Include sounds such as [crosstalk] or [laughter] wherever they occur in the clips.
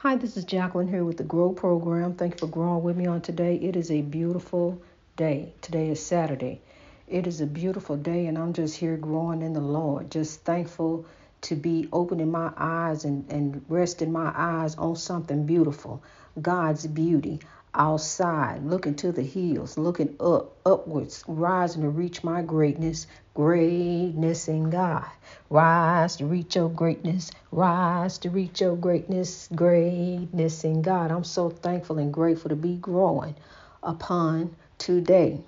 Hi, this is Jacqueline here with the Grow Program. Thank you for growing with me on today. It is a beautiful day. Today is Saturday. It is a beautiful day, and I'm just here growing in the Lord. Just thankful to be opening my eyes and, and resting my eyes on something beautiful God's beauty outside, looking to the hills, looking up, upwards, rising to reach my greatness, greatness in God. Rise to reach your greatness, rise to reach your greatness, greatness in God. I'm so thankful and grateful to be growing upon today.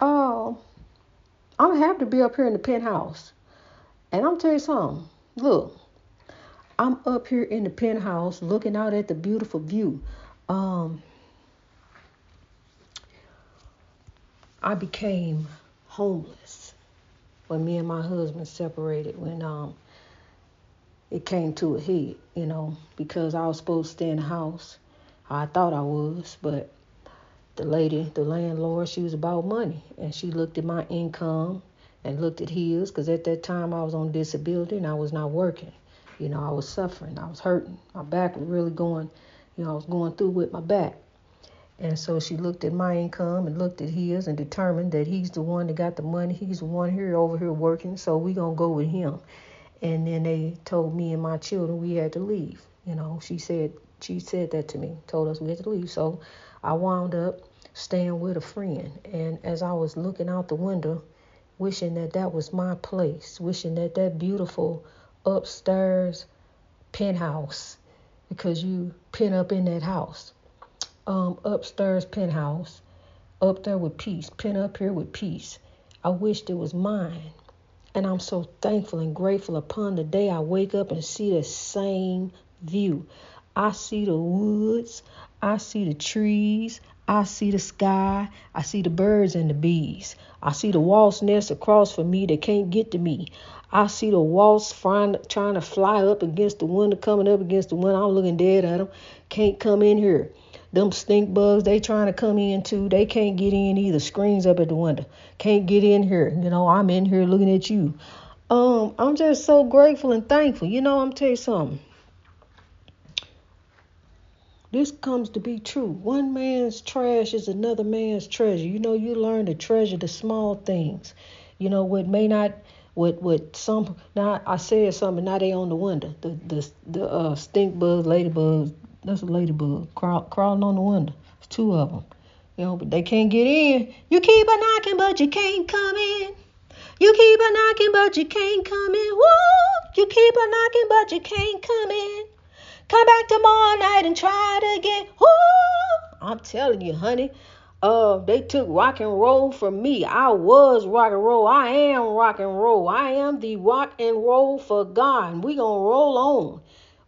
Oh, I'm happy to be up here in the penthouse. And I'm tell you something. Look, I'm up here in the penthouse looking out at the beautiful view um, I became homeless when me and my husband separated. When um, it came to a head, you know, because I was supposed to stay in the house. I thought I was, but the lady, the landlord, she was about money, and she looked at my income and looked at his, because at that time I was on disability and I was not working. You know, I was suffering, I was hurting, my back was really going you know, I was going through with my back. And so she looked at my income and looked at his and determined that he's the one that got the money. He's the one here over here working, so we gonna go with him. And then they told me and my children we had to leave. You know, she said she said that to me, told us we had to leave. So I wound up staying with a friend. And as I was looking out the window, wishing that that was my place, wishing that that beautiful upstairs penthouse because you pin up in that house. Um, upstairs penthouse, up there with peace, pin up here with peace. I wished it was mine. And I'm so thankful and grateful upon the day I wake up and see the same view. I see the woods, I see the trees, I see the sky, I see the birds and the bees. I see the wasp nest across from me that can't get to me. I see the wasps trying to fly up against the window, coming up against the window. I'm looking dead at them. Can't come in here. Them stink bugs, they trying to come in too. They can't get in either. Screens up at the window. Can't get in here. You know, I'm in here looking at you. Um, I'm just so grateful and thankful. You know, I'm tell you something. This comes to be true. One man's trash is another man's treasure. You know, you learn to treasure the small things. You know, what may not with with some now I said something now they on the window. The the the uh, stink bugs, ladybugs. That's a ladybug crawl, crawling on the window. It's two of them. You know, but they can't get in. You keep a knocking, but you can't come in. You keep a knocking, but you can't come in. Woo! You keep a knocking, but you can't come in. Come back tomorrow night and try it again. Woo! I'm telling you, honey uh they took rock and roll from me. I was rock and roll. I am rock and roll. I am the rock and roll for God. we gonna roll on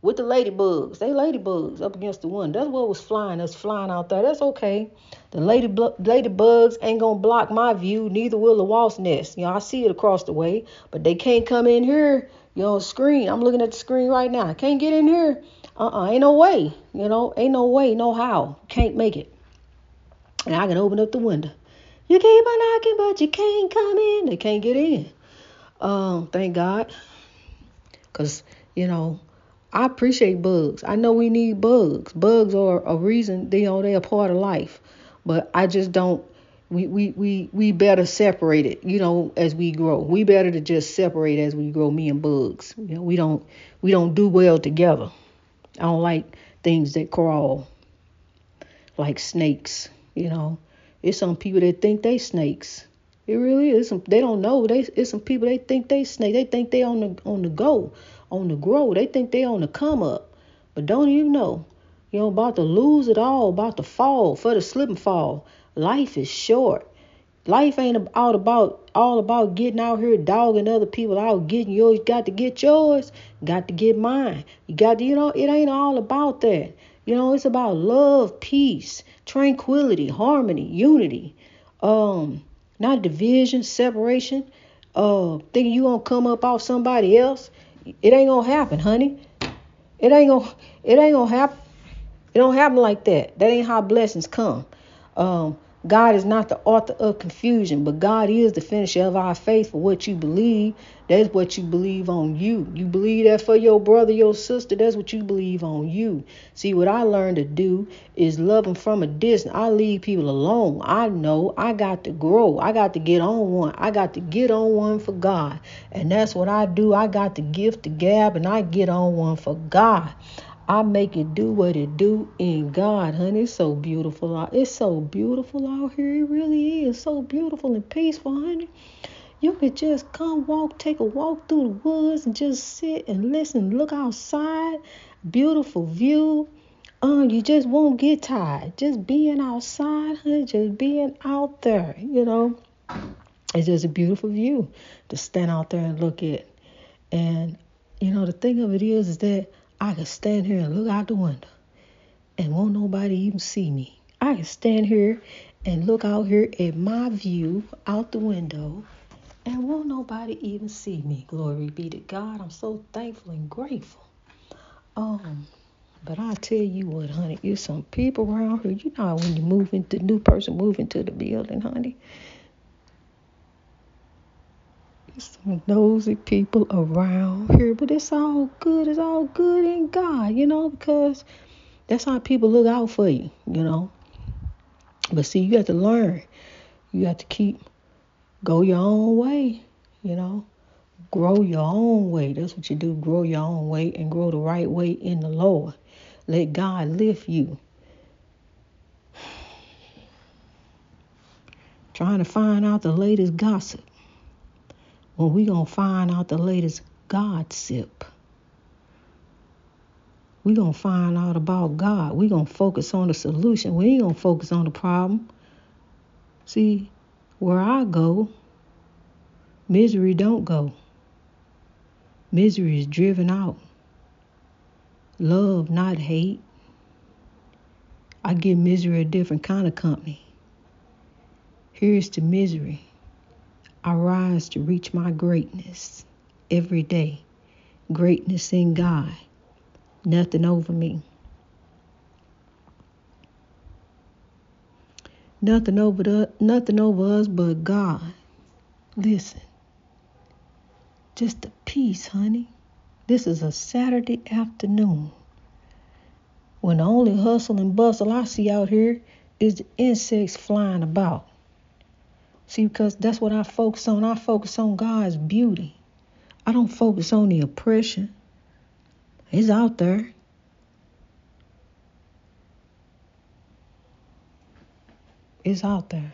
with the ladybugs. They ladybugs up against the wind. That's what was flying. That's flying out there. That's okay. The lady ladybugs ain't gonna block my view. Neither will the wasp nest. You know, I see it across the way, but they can't come in here. You know, screen. I'm looking at the screen right now. I Can't get in here. Uh-uh. Ain't no way. You know, ain't no way, no how. Can't make it and I can open up the window. You keep on knocking, but you can't come in. They can't get in. Um, thank God, cause you know I appreciate bugs. I know we need bugs. Bugs are a reason. You know they're a part of life, but I just don't. We, we, we, we better separate it, you know, as we grow. We better to just separate as we grow, me and bugs. You know, we don't we don't do well together. I don't like things that crawl like snakes. You know, it's some people that think they snakes. It really is. Some, they don't know. They it's some people they think they snake. They think they on the on the go, on the grow. They think they on the come up, but don't. You know about to lose it all, about to fall for the slip and fall. Life is short. Life ain't all about all about getting out here dogging other people out, getting yours. got to get yours. Got to get mine. You got to, you know, it ain't all about that. You know, it's about love, peace, tranquility, harmony, unity. Um, not division, separation. Uh, thinking you gonna come up off somebody else. It ain't gonna happen, honey. It ain't gonna. It ain't gonna happen. It don't happen like that. That ain't how blessings come. Um, God is not the author of confusion, but God is the finisher of our faith for what you believe. That's what you believe on you. You believe that for your brother, your sister, that's what you believe on you. See, what I learned to do is love them from a distance. I leave people alone. I know I got to grow. I got to get on one. I got to get on one for God. And that's what I do. I got the gift to gab and I get on one for God. I make it do what it do in God, honey. It's so beautiful. Out. It's so beautiful out here. It really is so beautiful and peaceful, honey. You could just come walk, take a walk through the woods and just sit and listen, look outside. Beautiful view. Um, you just won't get tired. Just being outside, honey, just being out there, you know. It's just a beautiful view to stand out there and look at. And you know, the thing of it is is that I could stand here and look out the window and won't nobody even see me. I can stand here and look out here at my view out the window and won't nobody even see me. Glory be to God. I'm so thankful and grateful. Um, but I tell you what, honey, there's some people around here. You know when you move into new person move into the building, honey. Some nosy people around here, but it's all good. It's all good in God, you know, because that's how people look out for you, you know. But see, you have to learn. You have to keep go your own way, you know. Grow your own way. That's what you do. Grow your own way and grow the right way in the Lord. Let God lift you. [sighs] Trying to find out the latest gossip when we gonna find out the latest gossip. we gonna find out about God. we gonna focus on the solution. We ain't gonna focus on the problem. See, where I go, misery don't go. Misery is driven out. Love, not hate. I give misery a different kind of company. Here's to misery. I rise to reach my greatness every day. Greatness in God. Nothing over me. Nothing over the, nothing over us but God. Listen. Just a peace, honey. This is a Saturday afternoon. When the only hustle and bustle I see out here is the insects flying about. See, because that's what I focus on. I focus on God's beauty. I don't focus on the oppression. It's out there. It's out there.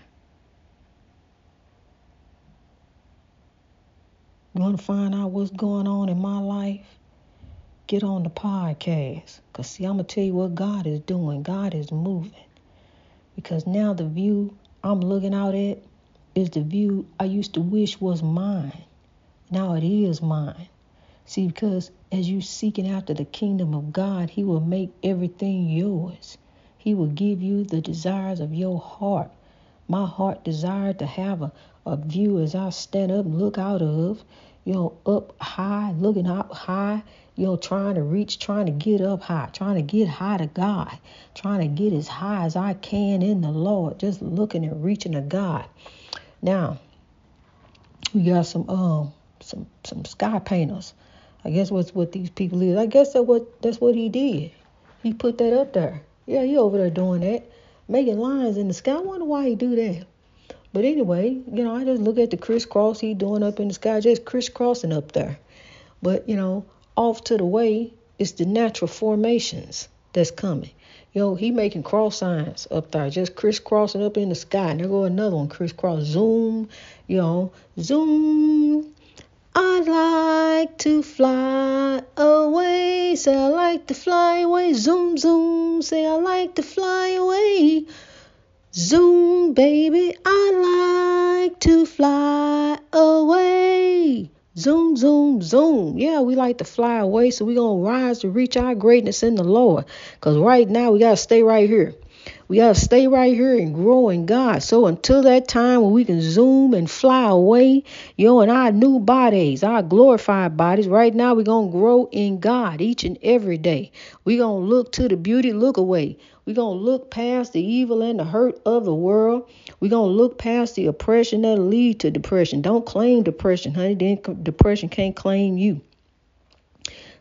Want to find out what's going on in my life? Get on the podcast. Because, see, I'm going to tell you what God is doing. God is moving. Because now the view I'm looking out at is the view I used to wish was mine. Now it is mine. See, because as you seeking after the kingdom of God, He will make everything yours. He will give you the desires of your heart. My heart desired to have a, a view as I stand up and look out of, you know, up high, looking up high, you know, trying to reach, trying to get up high, trying to get high to God, trying to get as high as I can in the Lord, just looking and reaching to God. Now, we got some um some some sky painters. I guess what's what these people is. I guess that what that's what he did. He put that up there. Yeah, he over there doing that, making lines in the sky. I wonder why he do that. But anyway, you know, I just look at the crisscross he doing up in the sky, just crisscrossing up there. But you know, off to the way is the natural formations that's coming. Yo, he making cross signs up there, just crisscrossing up in the sky. And there go another one, crisscross, zoom, you know, zoom. I like to fly away. Say I like to fly away. Zoom, zoom. Say I like to fly away. Zoom, baby. I like to fly away. Zoom, zoom, zoom. Yeah, we like to fly away, so we going to rise to reach our greatness in the Lord. Because right now, we got to stay right here. We got to stay right here and grow in God. So until that time when we can zoom and fly away, you know, in our new bodies, our glorified bodies, right now we're going to grow in God each and every day. We're going to look to the beauty, look away. We're going to look past the evil and the hurt of the world. We're going to look past the oppression that'll lead to depression. Don't claim depression, honey. Then depression can't claim you.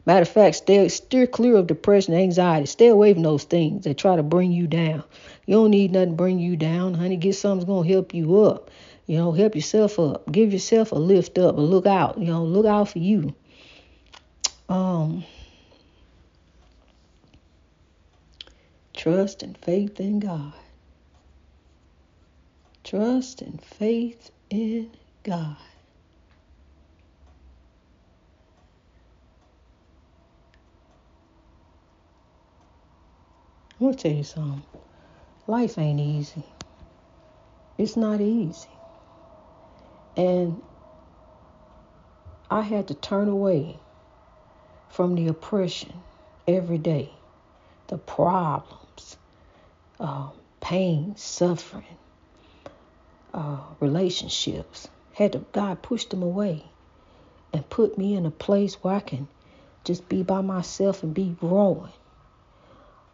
Matter of fact, stay steer clear of depression, and anxiety. Stay away from those things that try to bring you down. You don't need nothing to bring you down, honey. Get something that's gonna help you up. You know, help yourself up. Give yourself a lift up. A look out. You know, look out for you. Um, trust and faith in God. Trust and faith in God. I'm gonna tell you something. Life ain't easy. It's not easy. And I had to turn away from the oppression every day, the problems, uh, pain, suffering, uh, relationships. Had to God pushed them away and put me in a place where I can just be by myself and be growing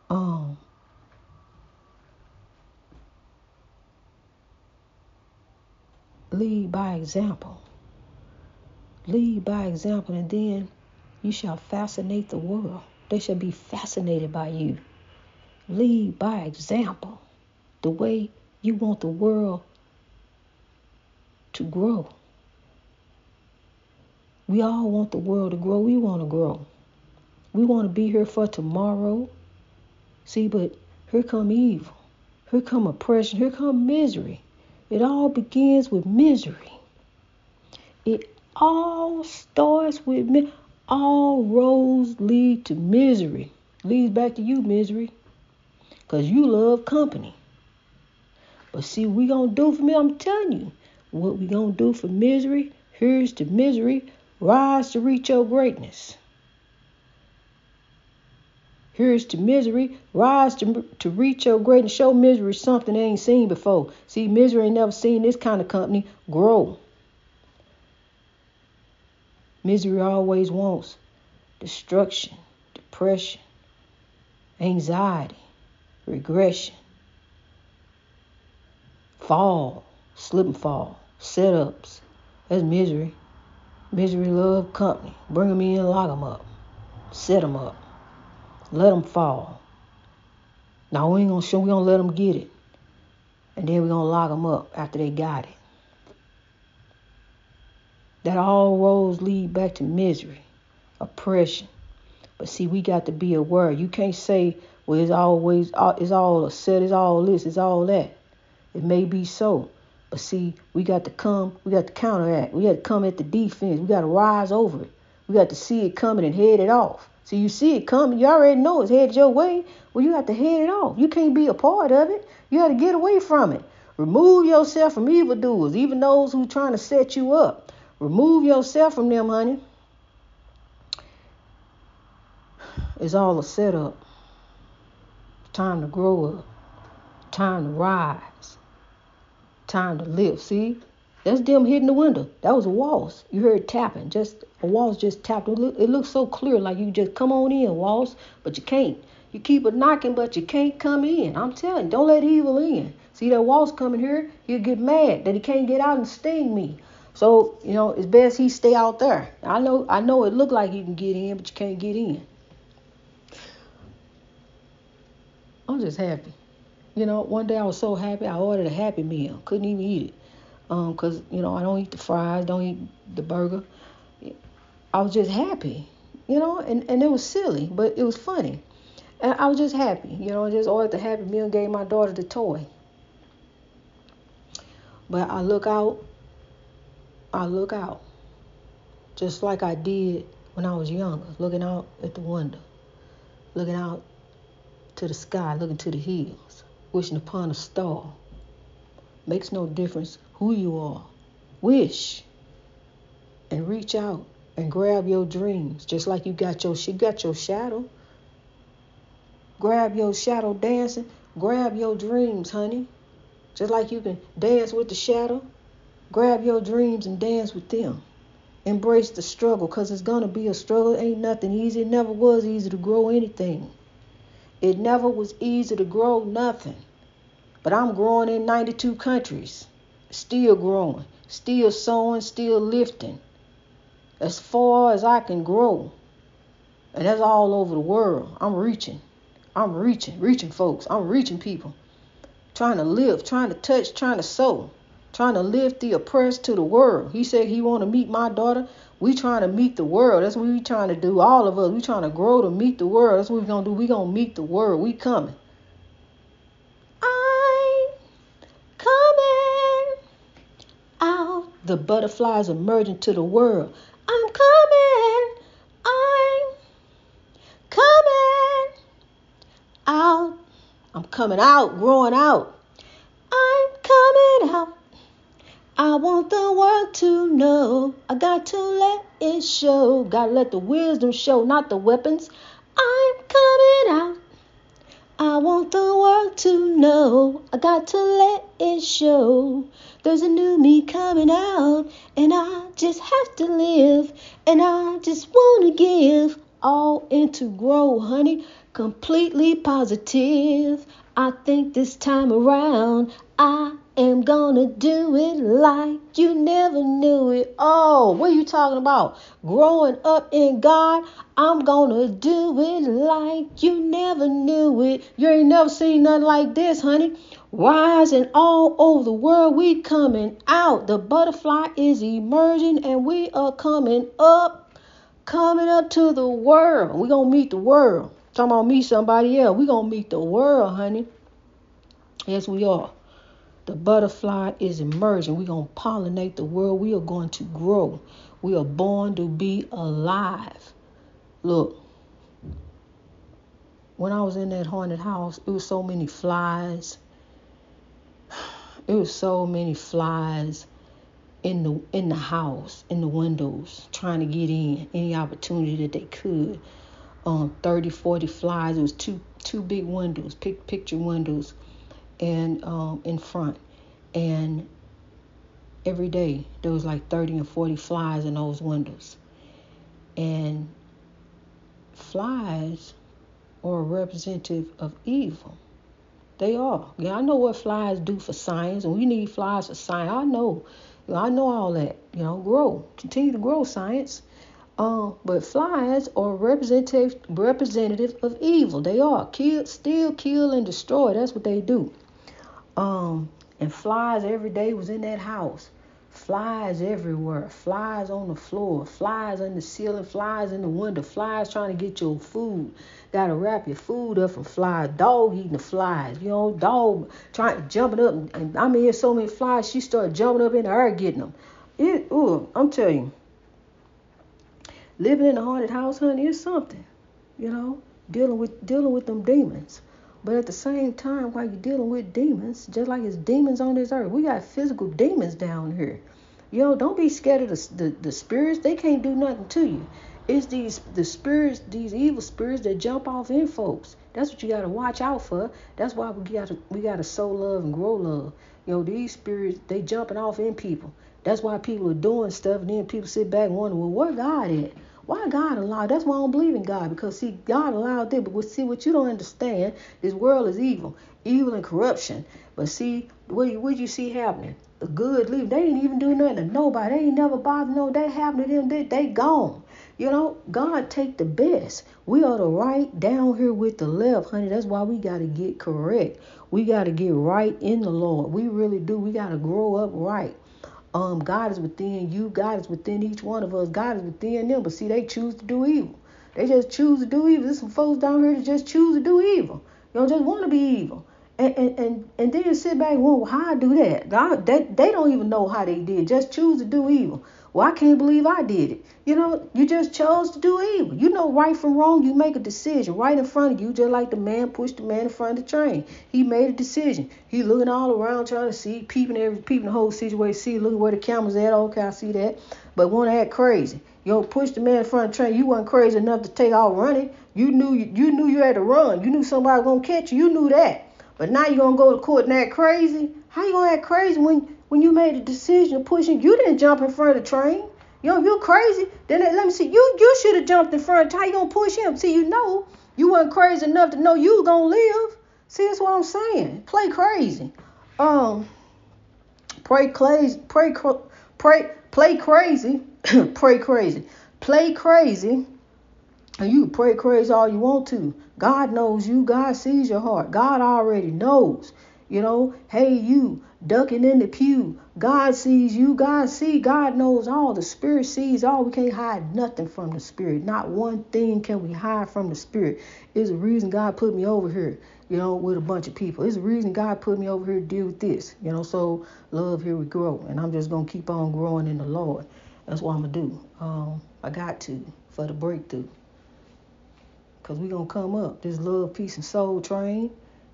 um lead by example. Lead by example, and then you shall fascinate the world. They shall be fascinated by you. Lead by example, the way you want the world to grow. We all want the world to grow. We want to grow. We want to be here for tomorrow. See, but here come evil. Here come oppression. Here come misery. It all begins with misery. It all starts with me. All roads lead to misery. Leads back to you, misery. Because you love company. But see we gonna do for me? I'm telling you. What we gonna do for misery? Here's to misery. Rise to reach your greatness. Here's to misery. Rise to, to reach your greatness. Show misery something they ain't seen before. See, misery ain't never seen this kind of company grow. Misery always wants destruction, depression, anxiety, regression, fall, slip and fall, setups. That's misery. Misery love company. Bring them in, lock them up, set them up. Let them fall. Now we ain't gonna show we gonna let them get it, and then we gonna lock them up after they got it. That all roads lead back to misery, oppression. But see, we got to be aware. You can't say, well, it's always uh, it's all a set, it's all this, it's all that. It may be so. But see, we got to come, we got to counteract. We got to come at the defense. We got to rise over it. We got to see it coming and head it off. So you see it coming. You already know it's headed your way. Well, you have to head it off. You can't be a part of it. You got to get away from it. Remove yourself from evildoers, even those who trying to set you up. Remove yourself from them, honey. It's all a setup. Time to grow up. Time to rise. Time to live. See? That's them hitting the window. That was a waltz. You heard tapping. Just a waltz just tapped. It, look, it looks so clear, like you just come on in, waltz, but you can't. You keep it knocking, but you can't come in. I'm telling don't let evil in. See that waltz coming here, he'll get mad that he can't get out and sting me. So, you know, it's best he stay out there. I know I know it look like you can get in, but you can't get in. I'm just happy. You know, one day I was so happy I ordered a happy meal. Couldn't even eat it um, cause you know I don't eat the fries, don't eat the burger. I was just happy, you know, and and it was silly, but it was funny, and I was just happy, you know. I just ordered the happy meal, and gave my daughter the toy. But I look out, I look out, just like I did when I was younger, looking out at the window, looking out to the sky, looking to the hills, wishing upon a star. Makes no difference who you are. Wish and reach out and grab your dreams, just like you got your she got your shadow. Grab your shadow dancing. Grab your dreams, honey. Just like you can dance with the shadow, grab your dreams and dance with them. Embrace the struggle because it's to be a struggle. Ain't nothing easy. It never was easy to grow anything. It never was easy to grow nothing. But I'm growing in 92 countries, still growing, still sowing, still lifting. As far as I can grow. And that's all over the world. I'm reaching. I'm reaching, reaching folks. I'm reaching people. Trying to live, trying to touch, trying to sow, trying to lift the oppressed to the world. He said he want to meet my daughter. We trying to meet the world. That's what we trying to do. All of us. We trying to grow to meet the world. That's what we gonna do. We gonna meet the world. We coming. I'm coming out. The butterflies emerging to the world. I'm coming. I'm coming out. I'm coming out, growing out. I'm coming out. I want the world to know. I got to let it show. Gotta let the wisdom show, not the weapons. I'm coming out. I want the world to know. I got to let it show. There's a new me coming out, and I just have to live, and I just want to give all into grow, honey. Completely positive. I think this time around I am gonna do it like you never knew it. Oh, what are you talking about? Growing up in God, I'm gonna do it like you never knew it. You ain't never seen nothing like this, honey. Rising all over the world, we coming out. The butterfly is emerging and we are coming up, coming up to the world. we gonna meet the world. Talking about meet somebody else. we gonna meet the world, honey. Yes, we are. The butterfly is emerging. We're going to pollinate the world. We are going to grow. We are born to be alive. Look, when I was in that haunted house, it was so many flies. It was so many flies in the in the house, in the windows, trying to get in any opportunity that they could. Um, 30, 40 flies. It was two two big windows, pic, picture windows and um, in front. And every day there was like 30 and 40 flies in those windows. And flies are representative of evil. They are. Yeah, I know what flies do for science, and we need flies for science. I know. I know all that. You know, grow. Continue to grow science. Um, but flies are representative representative of evil. They are. Kill, steal, kill, and destroy. That's what they do. Um, and flies every day was in that house. Flies everywhere. Flies on the floor. Flies on the ceiling. Flies in the window. Flies trying to get your food. Gotta wrap your food up from flies. Dog eating the flies. You know, dog trying jumping up. And I mean, there's so many flies. She started jumping up in the air getting them. It. Ooh, I'm telling you. Living in a haunted house, honey, is something. You know, dealing with dealing with them demons. But at the same time, while you're dealing with demons, just like it's demons on this earth, we got physical demons down here. Yo, don't be scared of the, the, the spirits. They can't do nothing to you. It's these the spirits, these evil spirits that jump off in folks. That's what you gotta watch out for. That's why we gotta we gotta sow love and grow love. You know, these spirits they jumping off in people. That's why people are doing stuff and then people sit back and wonder, well, where God at? Why God allowed? That's why I don't believe in God because see, God allowed it. But see, what you don't understand, this world is evil, evil and corruption. But see, what you, what you see happening? The good leave. They ain't even do nothing to nobody. They ain't never bothered no. They happen to them. They they gone. You know, God take the best. We are the right down here with the left, honey. That's why we got to get correct. We got to get right in the Lord. We really do. We got to grow up right. Um, God is within you. God is within each one of us. God is within them. But see, they choose to do evil. They just choose to do evil. There's some folks down here that just choose to do evil. You don't just want to be evil. And, and, and, and then sit back and wonder, well, how I do that? God, they, they don't even know how they did. Just choose to do evil. Well, I can't believe I did it. You know, you just chose to do evil. You know right from wrong. You make a decision right in front of you, just like the man pushed the man in front of the train. He made a decision. He looking all around trying to see, peeping every peeping the whole situation, see, looking where the camera's at. Okay, I see that. But to act crazy. You know, push the man in front of the train. You wasn't crazy enough to take off running. You knew you, you knew you had to run. You knew somebody was gonna catch you. You knew that. But now you're gonna go to court and act crazy. How you gonna act crazy when when you made a decision to push him? You didn't jump in front of the train. You know, you're crazy, then let me see. You you should have jumped in front. How you gonna push him? See, you know you weren't crazy enough to know you were gonna live. See, that's what I'm saying. Play crazy. Um, pray crazy. Pray pray play crazy. [coughs] pray crazy. Play crazy. And you pray crazy all you want to. God knows you. God sees your heart. God already knows. You know, hey, you ducking in the pew. God sees you. God see. God knows all. The Spirit sees all. We can't hide nothing from the Spirit. Not one thing can we hide from the Spirit. It's a reason God put me over here. You know, with a bunch of people. It's a reason God put me over here to deal with this. You know, so love, here we grow, and I'm just gonna keep on growing in the Lord. That's what I'm gonna do. Um, I got to for the breakthrough. Cause we gonna come up. This love, peace, and soul train.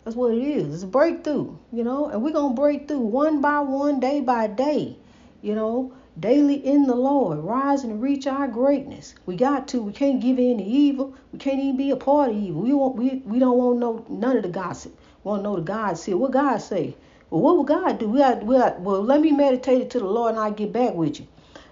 That's what it is. It's a breakthrough, you know, and we're going to break through one by one, day by day, you know, daily in the Lord, rise and reach our greatness. We got to. We can't give in to evil. We can't even be a part of evil. We want. We, we don't want know none of the gossip. We want to know the God say. What God say? Well, what will God do? We got. We got. Well, let me meditate it to the Lord, and I get back with you.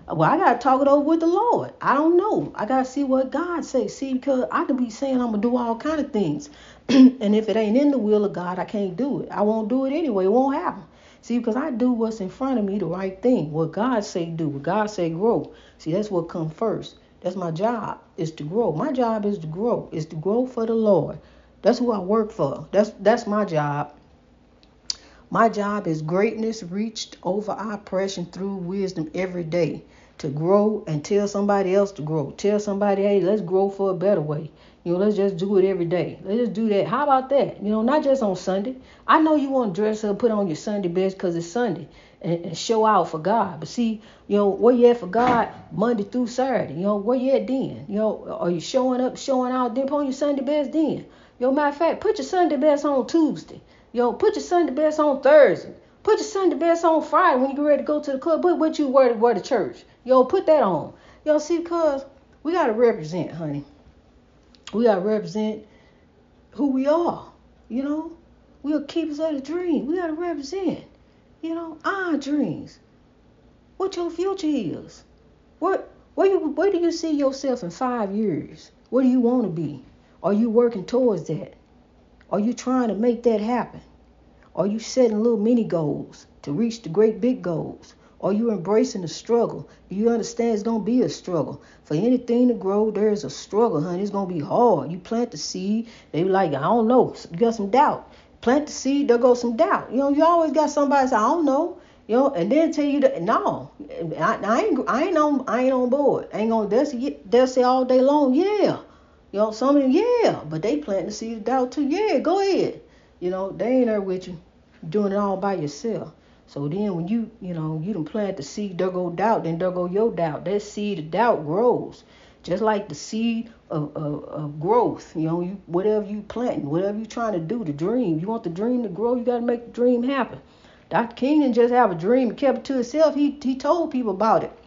Well, I gotta talk it over with the Lord. I don't know. I gotta see what God says. See, because I could be saying I'm gonna do all kind of things, [clears throat] and if it ain't in the will of God, I can't do it. I won't do it anyway. It won't happen. See, because I do what's in front of me, the right thing. What God say do. What God say grow. See, that's what come first. That's my job. Is to grow. My job is to grow. Is to grow for the Lord. That's who I work for. That's that's my job. My job is greatness reached over oppression through wisdom every day to grow and tell somebody else to grow. Tell somebody, hey, let's grow for a better way. You know, let's just do it every day. Let's just do that. How about that? You know, not just on Sunday. I know you want to dress up, put on your Sunday best because it's Sunday and, and, show out for God. But see, you know, where you at for God Monday through Saturday? You know, where you at then? You know, are you showing up, showing out, then put on your Sunday best then? You know, matter of fact, put your Sunday best on Tuesday. Know, put your Sunday best on Thursday. Put your Sunday best on Friday when you get ready to go to the club. Put what you wear to wear to church. Yo, put that on. Yo, see, cuz we gotta represent, honey. We gotta represent who we are. You know, we are keepers of the dream. We gotta represent, you know, our dreams. What your future is. What where you where do you see yourself in five years? Where do you want to be? Are you working towards that? Are you trying to make that happen? Are you setting little mini goals to reach the great big goals? Are you embracing the struggle? Do you understand it's gonna be a struggle? For anything to grow, there is a struggle, honey. It's gonna be hard. You plant the seed, they be like, I don't know. You got some doubt. Plant the seed, there goes some doubt. You know, you always got somebody say, I don't know. You know, and then tell you that no, I, I ain't, I ain't on, I ain't on board. I ain't gonna. They'll say, they'll say all day long, yeah. You know, some of them, yeah, but they plant the seed of doubt too. Yeah, go ahead. You know, they ain't there with you, doing it all by yourself. So then when you, you know, you don't plant the seed, there go doubt, then there go your doubt. That seed of doubt grows. Just like the seed of, of, of growth, you know, you, whatever you planting, whatever you trying to do, the dream. You want the dream to grow, you got to make the dream happen. Dr. King didn't just have a dream and kept it to himself. He, he told people about it.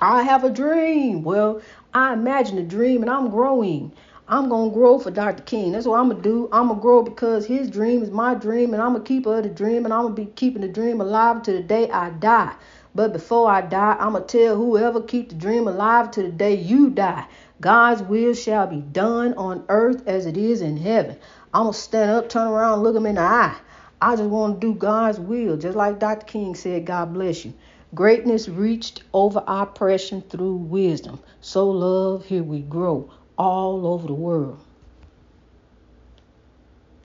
I have a dream. Well, I imagine a dream and I'm growing. I'm gonna grow for Dr. King. That's what I'm gonna do. I'm gonna grow because his dream is my dream, and I'm gonna keep the dream, and I'm gonna be keeping the dream alive to the day I die. But before I die, I'm gonna tell whoever keep the dream alive to the day you die. God's will shall be done on earth as it is in heaven. I'm gonna stand up, turn around, look him in the eye. I just want to do God's will, just like Dr. King said. God bless you. Greatness reached over oppression through wisdom. So love, here we grow all over the world.